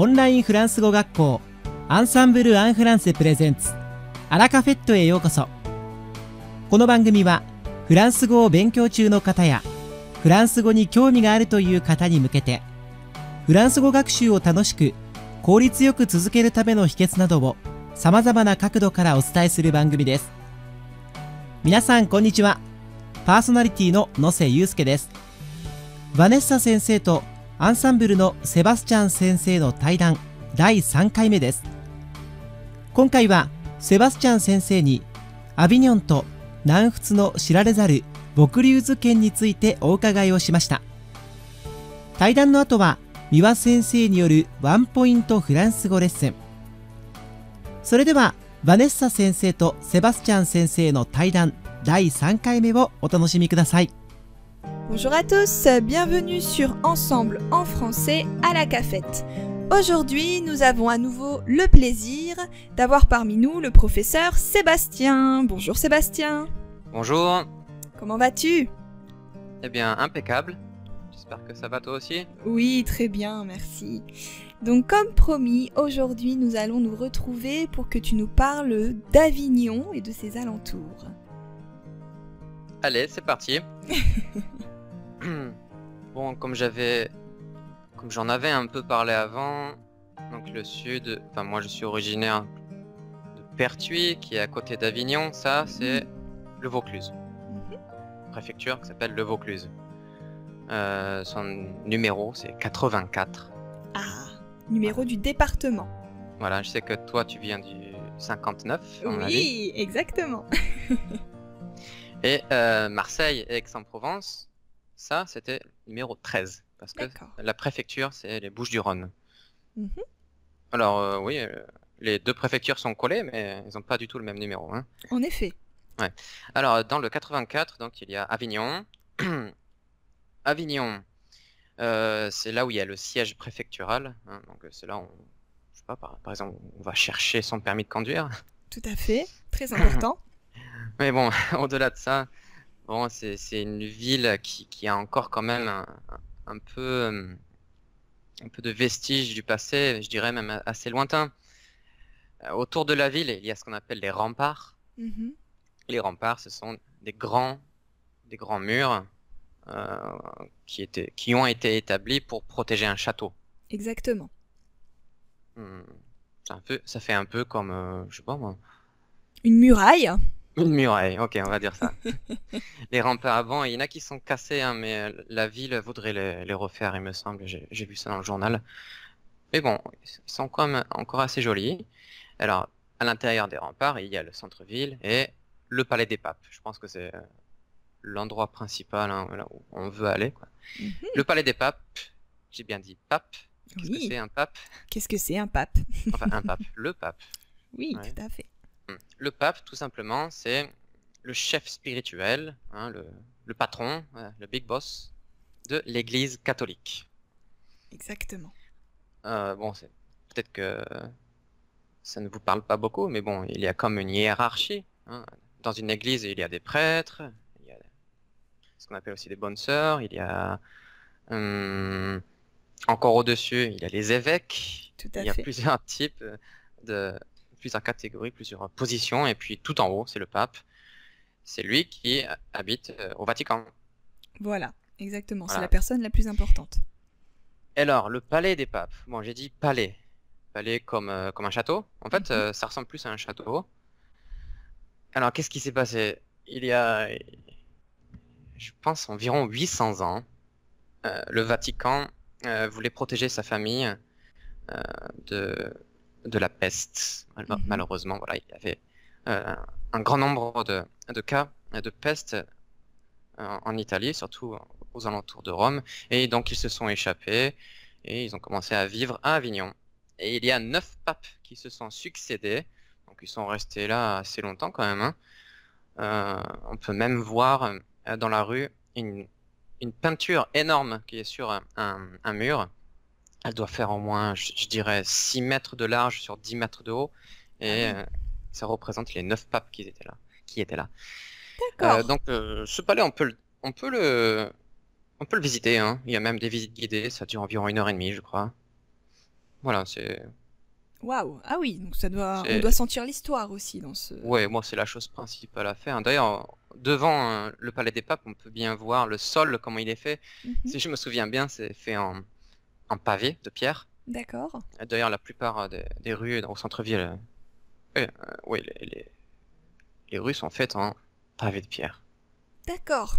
オンラインフランス語学校アンサンブル・アン・フランセプレゼンツアラカフェットへようこそ。この番組はフランス語を勉強中の方やフランス語に興味があるという方に向けてフランス語学習を楽しく効率よく続けるための秘訣などをさまざまな角度からお伝えする番組です。皆さんこんにちは。パーソナリティの野瀬祐介です。バネッサ先生とアンサンブルのセバスチャン先生の対談第3回目です。今回はセバスチャン先生にアビニョンと南仏の知られざる牧竜図圏についてお伺いをしました。対談の後は三輪先生によるワンポイントフランス語レッスン。それではバネッサ先生とセバスチャン先生の対談第3回目をお楽しみください。Bonjour à tous, bienvenue sur Ensemble en français à la cafette. Aujourd'hui, nous avons à nouveau le plaisir d'avoir parmi nous le professeur Sébastien. Bonjour Sébastien. Bonjour. Comment vas-tu? Eh bien, impeccable. J'espère que ça va toi aussi. Oui, très bien, merci. Donc comme promis, aujourd'hui nous allons nous retrouver pour que tu nous parles d'Avignon et de ses alentours. Allez, c'est parti. bon, comme j'avais, comme j'en avais un peu parlé avant, donc le sud, enfin moi je suis originaire de Pertuis, qui est à côté d'Avignon. Ça, c'est le Vaucluse, préfecture qui s'appelle le Vaucluse. Euh, son numéro, c'est 84. Ah, numéro du département. Voilà, je sais que toi, tu viens du 59. à mon avis. Oui, exactement. Et euh, Marseille et Aix-en-Provence, ça, c'était numéro 13. Parce que la préfecture, c'est les Bouches-du-Rhône. Mhm. Alors, euh, oui, euh, les deux préfectures sont collées, mais ils n'ont pas du tout le même numéro. hein. En effet. Alors, dans le 84, donc, il y a Avignon. Avignon, euh, c'est là où il y a le siège préfectural. hein. donc, c'est là où, on- je sais pas, par, par exemple, on va chercher son permis de conduire. Tout à fait. Très important. Mais bon, au-delà de ça, bon, c'est une ville qui, qui a encore quand même un, un- peu, euh, un peu de vestiges du passé, je dirais même assez lointain. Euh, Autour de la ville, il y a ce qu'on appelle les remparts. Mhm. Les remparts, ce sont des grands, des grands murs euh, qui étaient, qui ont été établis pour protéger un château. Exactement. Hmm, un peu, ça fait un peu comme, euh, je sais pas moi, Une muraille. Une muraille, ok, on va dire ça. les remparts avant, il y en a qui sont cassés, hein, mais euh, la ville voudrait les, les refaire, il me semble. J'ai vu ça dans le journal. Mais bon, ils sont quand même encore assez jolis. Alors, à l'intérieur des remparts, il y a le centre-ville et le palais des papes. Je pense que c'est euh, l'endroit principal hein, là où on veut aller. quoi. Mhm. Le palais des papes, j'ai bien dit pape. Qu'est-ce que Oui. c'est un pape? Qu'est-ce que c'est un pape? Enfin, un pape, le pape. Oui, Ouais. tout à fait. Le pape, tout simplement, c'est le chef spirituel, hein, le, le patron, euh, le big boss de l'Église catholique. Exactement. Euh, bon, c'est peut-être que ça ne vous parle pas beaucoup, mais bon, il y a comme une hiérarchie. hein. Dans une église, il y a des prêtres, il y a ce qu'on appelle aussi des bonnes sœurs, il y a hum, encore au-dessus, il y a les évêques. Tout à Il y a fait. plusieurs types de plusieurs catégories, plusieurs positions, et puis tout en haut, c'est le pape. C'est lui qui habite euh, au Vatican. Voilà, exactement. C'est la personne la plus importante. Et alors, le palais des papes. Bon, j'ai dit palais. Palais comme, euh, comme un château. En fait, Mhm. euh, ça ressemble plus à un château. Alors, qu'est-ce qui s'est passé? Il y a, je pense, environ 800 ans, euh, le Vatican voulait protéger sa famille de, de la peste. Mal- Mhm. Malheureusement, voilà, il y avait euh, un grand nombre de, de cas de peste euh, en Italie, surtout aux alentours de Rome. Et donc, ils se sont échappés et ils ont commencé à vivre à Avignon. Et il y a neuf papes qui se sont succédés. Donc, ils sont restés là assez longtemps quand même. hein. Euh, on peut même voir dans la rue une, une peinture énorme qui est sur un mur. Elle doit faire au moins, je, je dirais, 6 mètres de large sur 10 mètres de haut. Et Ah oui. euh, ça représente les neuf papes qui étaient là. Qui étaient là. D'accord. Euh, donc, euh, ce palais, on peut le, on peut le, on peut le visiter. Hein. Il y a même des visites guidées. Ça dure environ une heure et demie, je crois. Voilà, c'est. Waouh Ah oui, donc ça doit, on doit sentir l'histoire aussi dans ce. Ouais, moi, c'est la chose principale à faire. D'ailleurs, devant le Palais des Papes, on peut bien voir le sol, comment il est fait. Mhm. Si je me souviens bien, c'est fait en, en pavé de pierre. D'accord. D'ailleurs, la plupart euh, des, des rues au centre-ville, euh, euh, oui, les, les- les rues sont faites en pavé de pierre. D'accord.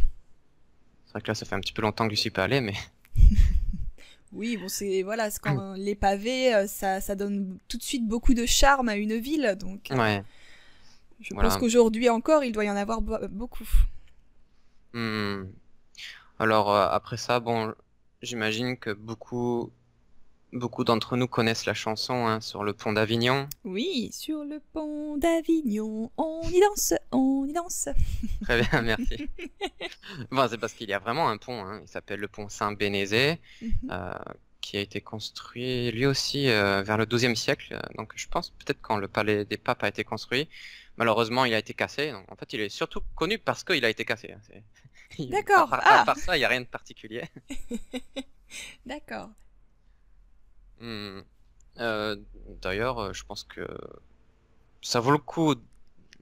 C'est vrai que là, ça fait un petit peu longtemps que je suis pas allé, mais Oui, bon, c'est voilà, c'est quand les pavés, ça, ça donne tout de suite beaucoup de charme à une ville, donc euh, ouais. je Voilà. pense qu'aujourd'hui encore, il doit y en avoir beaucoup. Hmm. Alors euh, après ça, bon, j'imagine que beaucoup, beaucoup d'entre nous connaissent la chanson hein, sur le pont d'Avignon. Oui, sur le pont d'Avignon, on y danse, on y danse. Très bien, merci. Bon, c'est parce qu'il y a vraiment un pont, hein, il s'appelle le pont Saint-Bénézé, Mhm. euh, qui a été construit lui aussi euh, vers le XIIe siècle. Donc je pense peut-être quand le palais des papes a été construit. Malheureusement, il a été cassé. Donc, en fait, il est surtout connu parce qu'il a été cassé. hein, D'accord, ah. à part ça, il n'y a rien de particulier. D'accord. Hmm. Euh, D'ailleurs, euh, je pense que ça vaut le coup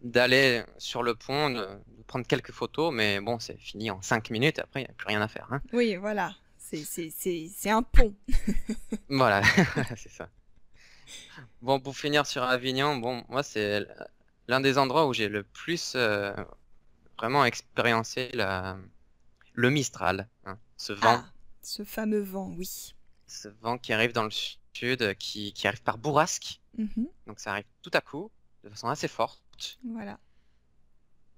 d'aller sur le pont, de, de prendre quelques photos, mais bon, c'est fini en 5 minutes, après, il n'y a plus rien à faire. hein. Oui, voilà. C'est- un pont. Voilà, c'est ça. Bon, pour finir sur Avignon, bon, moi, c'est l'un des endroits où j'ai le plus euh, vraiment expériencé la... le Mistral, hein. ce vent, Ah, ce fameux vent, oui. ce vent qui arrive dans le sud, qui, qui arrive par bourrasque, Mhm, donc ça arrive tout à coup, de façon assez forte. Voilà.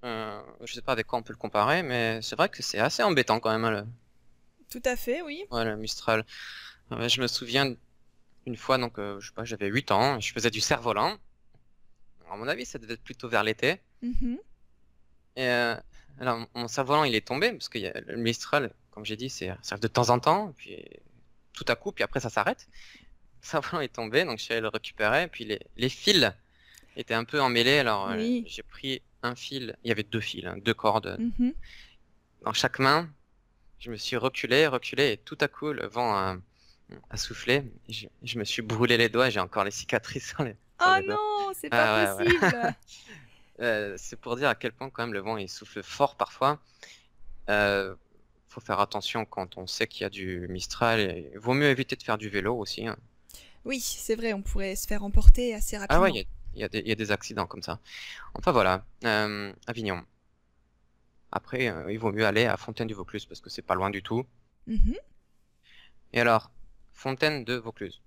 Euh, je sais pas avec quoi on peut le comparer, mais c'est vrai que c'est assez embêtant quand même, hein, le, Tout à fait, oui. ouais, le Mistral. Euh, je me souviens une fois, donc, euh, je sais pas, j'avais 8 ans, et je faisais du cerf-volant. À mon avis, ça devait être plutôt vers l'été. Mhm. Et euh, alors, mon cerf-volant, il est tombé, parce que le Mistral, comme j'ai dit, c'est ça de temps en temps, puis tout à coup, puis après, ça s'arrête. Le cerf-volant est tombé, donc je suis allé le récupérer, puis les, les fils étaient un peu emmêlés, alors Oui. j'ai pris un fil, il y avait deux fils, hein, deux cordes Mhm. dans chaque main. Je me suis reculé, reculé, et tout à coup, le vent a, a soufflé. Je, je me suis brûlé les doigts, j'ai encore les cicatrices sur les, sur Oh les doigts. non, c'est Ah, pas ouais, ouais. possible. Euh, c'est pour dire à quel point quand même le vent il souffle fort parfois. Euh, faut faire attention quand on sait qu'il y a du Mistral. Et vaut mieux éviter de faire du vélo aussi. hein. Oui, c'est vrai, on pourrait se faire emporter assez Ah rapidement. ouais, il y a, il y a des, il y a des accidents comme ça. Enfin voilà, euh, Avignon. Après, euh, il vaut mieux aller à Fontaine du Vaucluse parce que c'est pas loin du tout. Mhm. Et alors, Fontaine de Vaucluse.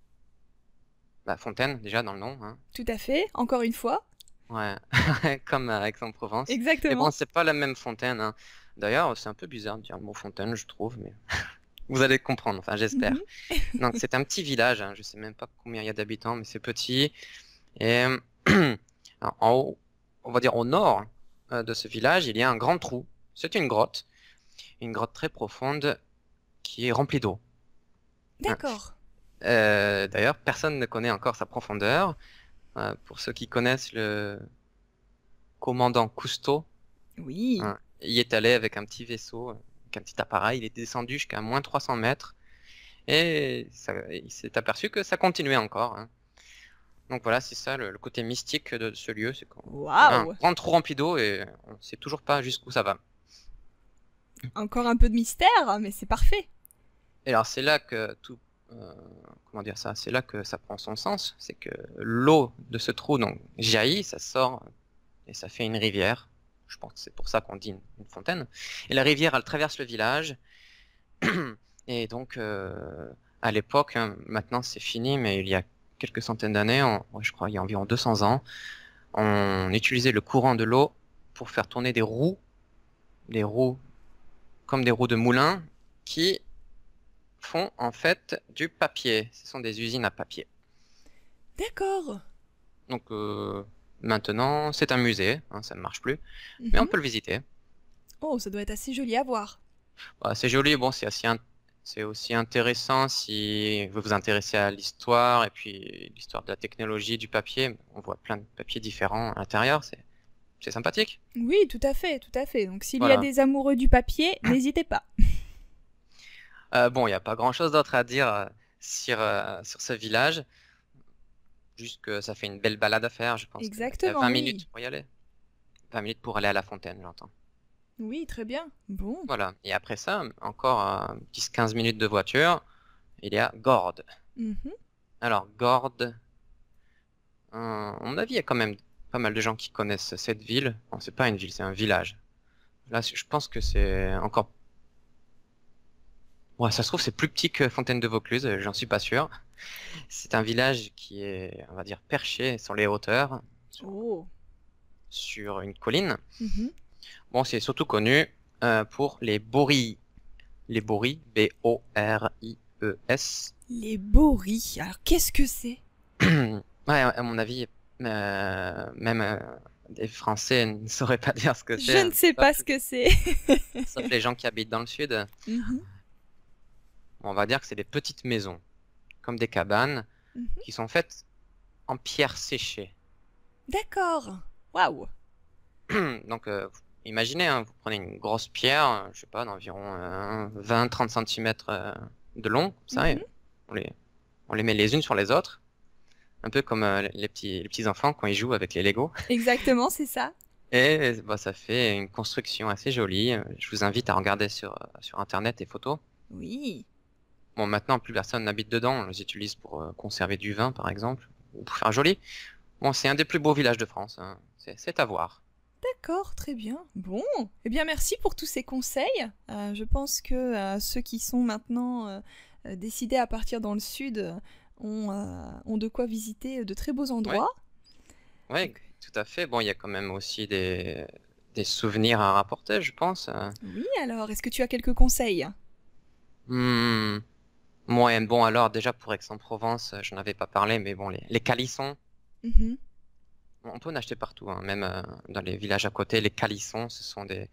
Bah, Fontaine, déjà dans le nom. Hein. Tout à fait, encore une fois. Ouais, comme à Aix-en-Provence. Mais Exactement. bon, c'est pas la même fontaine. hein. D'ailleurs, c'est un peu bizarre de dire le mot fontaine, je trouve, mais vous allez comprendre, enfin j'espère. Donc c'est un petit village, hein, je sais même pas combien il y a d'habitants, mais c'est petit. Et alors, en haut, on va dire au nord euh, de ce village, il y a un grand trou. C'est une grotte, une grotte très profonde qui est remplie d'eau. D'accord. Euh, D'ailleurs, personne ne connaît encore sa profondeur. Euh, pour ceux qui connaissent le commandant Cousteau, Oui. Ouais. il est allé avec un petit vaisseau, avec un petit appareil, il est descendu jusqu'à moins 300 mètres et ça- il s'est aperçu que ça continuait encore. hein. Donc voilà, c'est ça le, le côté mystique de ce lieu, c'est qu'on a un Waouh grand trou rempli d'eau et on sait toujours pas jusqu'où ça va. Encore un peu de mystère, mais c'est parfait. Et alors c'est là que tout, euh, comment dire ça, c'est là que ça prend son sens, c'est que l'eau de ce trou donc jaillit, ça sort et ça fait une rivière. Je pense que c'est pour ça qu'on dit une, fontaine. Et la rivière, elle traverse le village. Et donc, euh, à l'époque, hein, maintenant c'est fini, mais il y a quelques centaines d'années, je crois il y a environ 200 ans, on utilisait le courant de l'eau pour faire tourner des roues, des roues comme des roues de moulin, qui font en fait du papier. Ce sont des usines à papier. D'accord. Donc euh, maintenant, c'est un musée, hein, ça ne marche plus, mais on Mhm. peut le visiter. Oh, ça doit être assez joli à voir. Bah, c'est joli, bon, c'est assez, c'est aussi intéressant si vous vous intéressez à l'histoire et puis l'histoire de la technologie du papier. On voit plein de papiers différents à l'intérieur, c'est, c'est sympathique. Oui, tout à fait, tout à fait. Donc s'il y a des amoureux du papier, n'hésitez pas. Euh, bon, il n'y a pas grand-chose d'autre à dire euh, sur, euh, sur ce village. juste que ça fait une belle balade à faire, je pense. qu'il y a Exactement, 20 oui. minutes pour y aller. 20 minutes pour aller à la fontaine, j'entends. Oui, très bien. Bon. Voilà. Et après ça, encore euh, 10-15 minutes de voiture, il y a Gordes. Mhm. Alors, euh, à mon avis, il y a quand même pas mal de gens qui connaissent cette ville. Bon, c'est pas une ville, c'est un village. Là, je pense que c'est encore. Ouais, ça se trouve, c'est plus petit que Fontaine de Vaucluse, euh, j'en suis pas sûr. C'est un village qui est, on va dire, perché sur les hauteurs, Oh. sur une colline. Mhm. Bon, c'est surtout connu euh, pour les boris. Les boris, B-O-R-I-E-S. Les boris. Alors, qu'est-ce que c'est? Ouais, à mon avis, euh, même euh, des Français ne sauraient pas dire ce que Je c'est. ne sais pas ce que c'est. Sauf les gens qui habitent dans le sud. Mhm. On va dire que c'est des petites maisons, comme des cabanes, Mhm. qui sont faites en pierre séchée. D'accord. Waouh. Donc, euh, imaginez, hein, vous prenez une grosse pierre, je sais pas, d'environ 20-30 cm de long, comme ça, et Mhm. on les, on les met les unes sur les autres. Un peu comme euh, les petits, les petits enfants quand ils jouent avec les Lego. Exactement, c'est ça. Et bah, ça fait une construction assez jolie. Je vous invite à regarder sur, euh, sur internet et photos. Oui. Bon, maintenant, plus personne n'habite dedans. On les utilise pour euh, conserver du vin, par exemple, ou pour faire joli. Bon, c'est un des plus beaux villages de France. hein. C'est à voir. D'accord, très bien. Bon, eh bien merci pour tous ces conseils. Euh, je pense que euh, ceux qui sont maintenant décidés à partir dans le sud ont, euh, ont de quoi visiter de très beaux endroits. Oui, tout à fait. Bon, il y a quand même aussi des, des souvenirs à rapporter, je pense. euh. Oui, alors, est-ce que tu as quelques conseils? Hmm. Ouais, bon, alors, déjà pour Aix-en-Provence, euh, je n'en avais pas parlé, mais bon, les, les calissons, Mhm. on peut en acheter partout, hein, même euh, dans les villages à côté. Les calissons, ce sont des,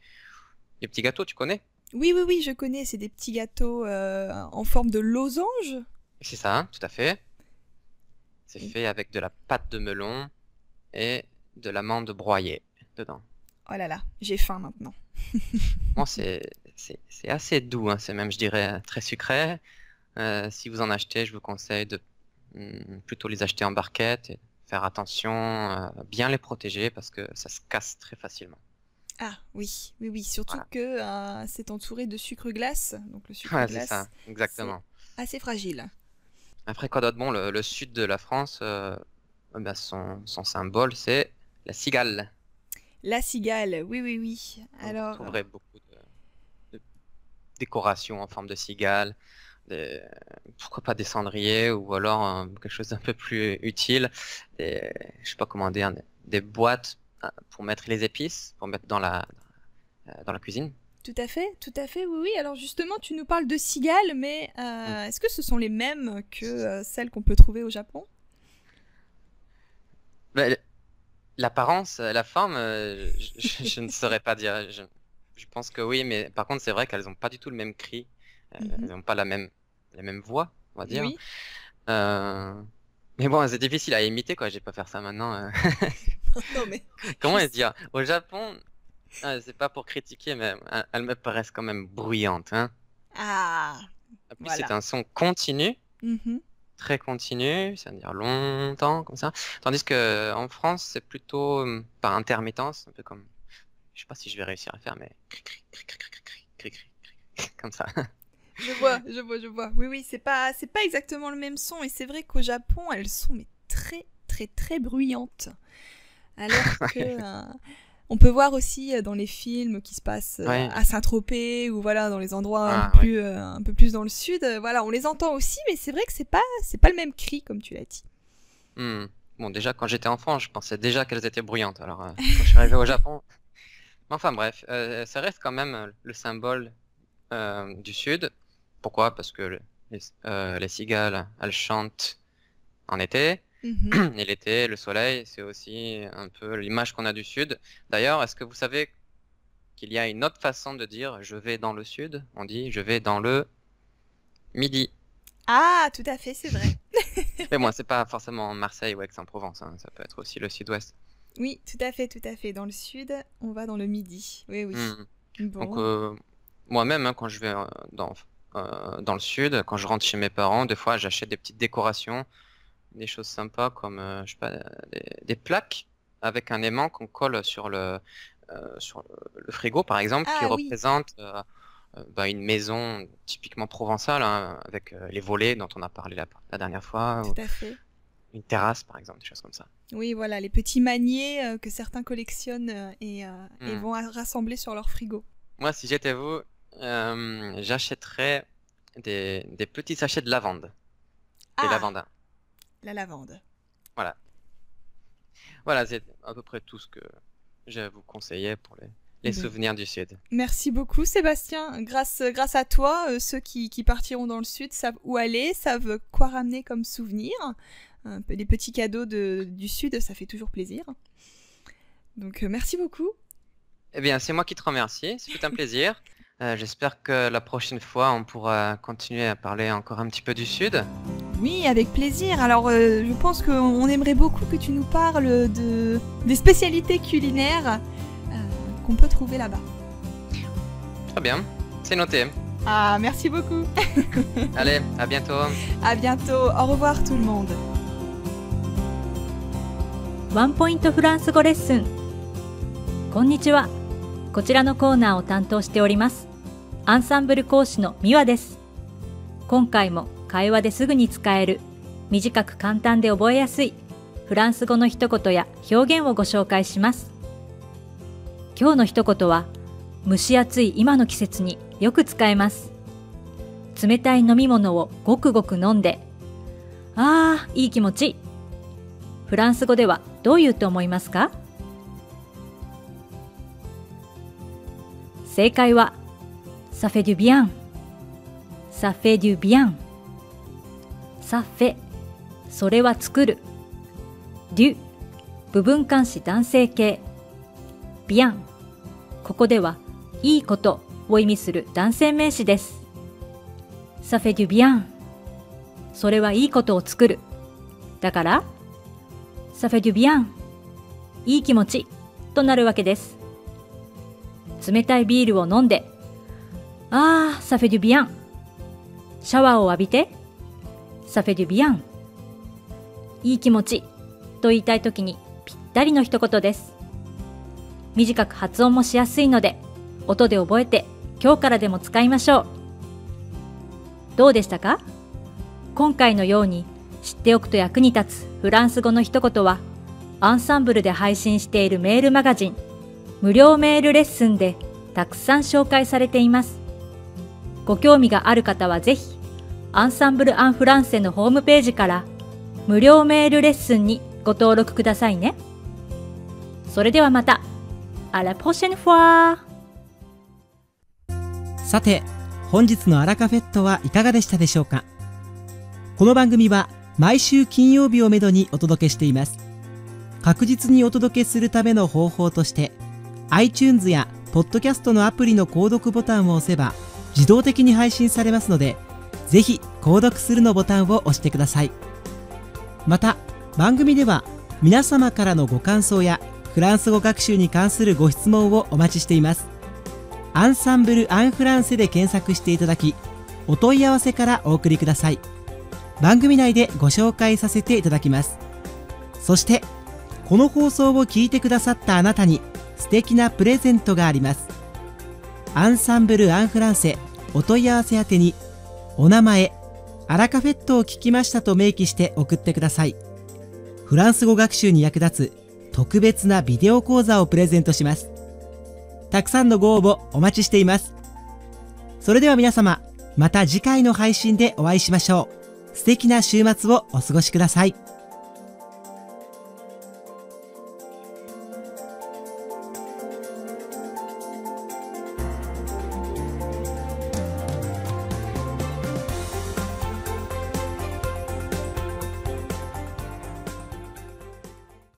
des petits gâteaux, tu connais? Oui, oui, oui, je connais, c'est des petits gâteaux euh, en forme de losange. C'est ça, tout à fait. C'est fait avec de la pâte de melon et de l'amande broyée dedans. Oh là là, j'ai faim maintenant. Bon, c'est assez doux, hein, c'est même, je dirais, très sucré. Euh, si vous en achetez, je vous conseille de hmm, plutôt les acheter en barquette et faire attention, euh, bien les protéger parce que ça se casse très facilement. Ah oui, oui, oui, surtout Voilà. que euh, c'est entouré de sucre glace, donc le sucre Ouais, c'est glace ça, exactement. assez fragile. Après, quoi d'autre? Bon, le, le sud de la France, euh, eh ben, son, son symbole, c'est la cigale. La cigale, oui, oui, oui. Donc, Vous Alors, trouverez beaucoup de, de décorations en forme de cigale, des- pourquoi pas des cendriers ou alors euh, quelque chose d'un peu plus utile, des, je sais pas comment dire, des, des boîtes euh, pour mettre les épices, pour mettre dans la, dans la cuisine. Tout à fait, tout à fait, oui, oui. Alors justement, tu nous parles de cigales, mais euh, est-ce que ce sont les mêmes que euh, celles qu'on peut trouver au Japon? Mais L'apparence, euh, la forme, euh, je, je- je ne saurais pas dire. Je, je pense que oui, mais par contre, c'est vrai qu'elles n'ont pas du tout le même cri, Mhm. elles n'ont pas la même, la même voix, on va dire. Oui. Mais bon, c'est difficile à imiter, quoi. Je vais pas faire ça maintenant. non, mais... Comment dire? Au Japon, c'est pas pour critiquer, mais elles me paraissent quand même bruyantes. Hein. Ah. En plus, c'est un son continu, très continu, ça veut dire longtemps comme ça. Tandis que en France, c'est plutôt par intermittence, un peu comme, je sais pas si je vais réussir à faire, mais comme ça. Je vois, je vois, je vois. Oui, oui, c'est pas, c'est pas exactement le même son, et c'est vrai qu'au Japon, elles sont mais très, très, très bruyantes, alors que. Euh on peut voir aussi euh, dans les films qui se passent euh, Ouais. à Saint-Tropez ou voilà dans les endroits un, Ah, peu plus, euh, un peu plus dans le sud. voilà, on les entend aussi, mais c'est vrai que c'est pas, c'est pas le même cri comme tu l'as dit. Hmm. Bon, déjà, quand j'étais enfant, je pensais déjà qu'elles étaient bruyantes. Alors, euh, quand je suis arrivé au Japon. Mais Enfin, bref, euh, ça reste quand même le symbole du Sud. Pourquoi? Parce que le- les, les cigales, elles chantent en été. Mhm. Et l'été, le soleil, c'est aussi un peu l'image qu'on a du Sud. D'ailleurs, est-ce que vous savez qu'il y a une autre façon de dire je vais dans le Sud? On dit je vais dans le Midi. Ah, tout à fait, c'est vrai. Mais bon, c'est pas forcément Marseille ou Aix-en-Provence, hein, Ça peut être aussi le Sud-Ouest. Oui, tout à fait, tout à fait. Dans le sud, on va dans le midi. Oui, oui. Bon. Donc euh, moi-même, hein, quand je vais euh, dans, euh, dans le sud, quand je rentre chez mes parents, des fois j'achète des petites décorations des choses sympas comme euh, je sais pas, des, des plaques avec un aimant qu'on colle sur le, euh, sur le, le frigo, par exemple, qui Ah oui. représente euh, bah, une maison typiquement provençale, hein, avec les volets dont on a parlé la, la dernière fois, ou Tout à fait. une terrasse, par exemple, des choses comme ça. Oui, voilà, les petits maniers euh, que certains collectionnent euh, et, euh, et Hmm. vont rassembler sur leur frigo. Moi, si j'étais vous, j'achèterais des, des petits sachets de lavande, des Ah, lavandins. La lavande. Voilà, c'est à peu près tout ce que je vous conseillais pour les, les Ben. souvenirs du Sud. Merci beaucoup Sébastien. Grâce, grâce à toi, euh, ceux qui, qui partiront dans le sud savent où aller, savent quoi ramener comme souvenir. Un peu des petits cadeaux de- du sud, ça fait toujours plaisir. Donc euh, merci beaucoup. Eh bien, c'est moi qui te remercie, c'est un plaisir. Euh, J'espère que la prochaine fois, on pourra continuer à parler encore un petit peu du Sud. Oui, avec plaisir. Alors euh, je pense qu'on aimerait beaucoup que tu nous parles de, des spécialités culinaires euh, qu'on peut trouver là-bas. Très bien, c'est noté. Ah, merci beaucoup. Allez, à bientôt. À bientôt. Au revoir tout le monde. ワンポイントフランス語レッスンこんにちはこちらのコーナーを担当しておりますアンサンブル講師のミワです今回も 会話ですぐに使える。短く簡単で覚えやすい。フランス語の一言や表現をご紹介します。今日の一言は蒸し暑い今の季節によく使えます。冷たい飲み物をごくごく飲んであーいい気持ち。フランス語ではどう言うと思いますか？正解はサフェデュビアンサフェデュビアンサフェそれは作る。デュ部分冠詞男性形ビアンここではいいことを意味する男性名詞です。サフェデュビアンそれはいいことを作る。だからサフェデュビアンいい気持ちとなるわけです。冷たいビールを飲んであーサフェデュビアンシャワーを浴びてサフェデュビアン。いい気持ちと言いたいときにぴったりの一言です。短く発音もしやすいので音で覚えて今日からでも使いましょう。どうでしたか？今回のように知っておくと役に立つフランス語の一言はアンサンブルで配信しているメールマガジン無料メールレッスンでたくさん紹介されています。ご興味がある方はぜひアンサンブル・アン・フランセのホームページから無料メールレッスンにご登録くださいね。それではまた À la prochaine fois! さて本日のアラカフェットはいかがでしたでしょうか？この番組は毎週金曜日をめどにお届けしています。確実にお届けするための方法として iTunes やポッドキャストのアプリの購読ボタンを押せば自動的に配信されますのでぜひ購読するのボタンを押してください。また番組では皆様からのご感想やフランス語学習に関するご質問をお待ちしています。アンサンブル・アン・フランセで検索していただきお問い合わせからお送りください。番組内でご紹介させていただきます。そしてこの放送を聞いてくださったあなたに素敵なプレゼントがあります。アンサンブル・アン・フランセお問い合わせ宛てにお名前アラカフェットを聞きましたと明記して送ってくださいフランス語学習に役立つ特別なビデオ講座をプレゼントしますたくさんのご応募お待ちしています。それでは皆様、また次回の配信でお会いしましょう。素敵な週末をお過ごしください。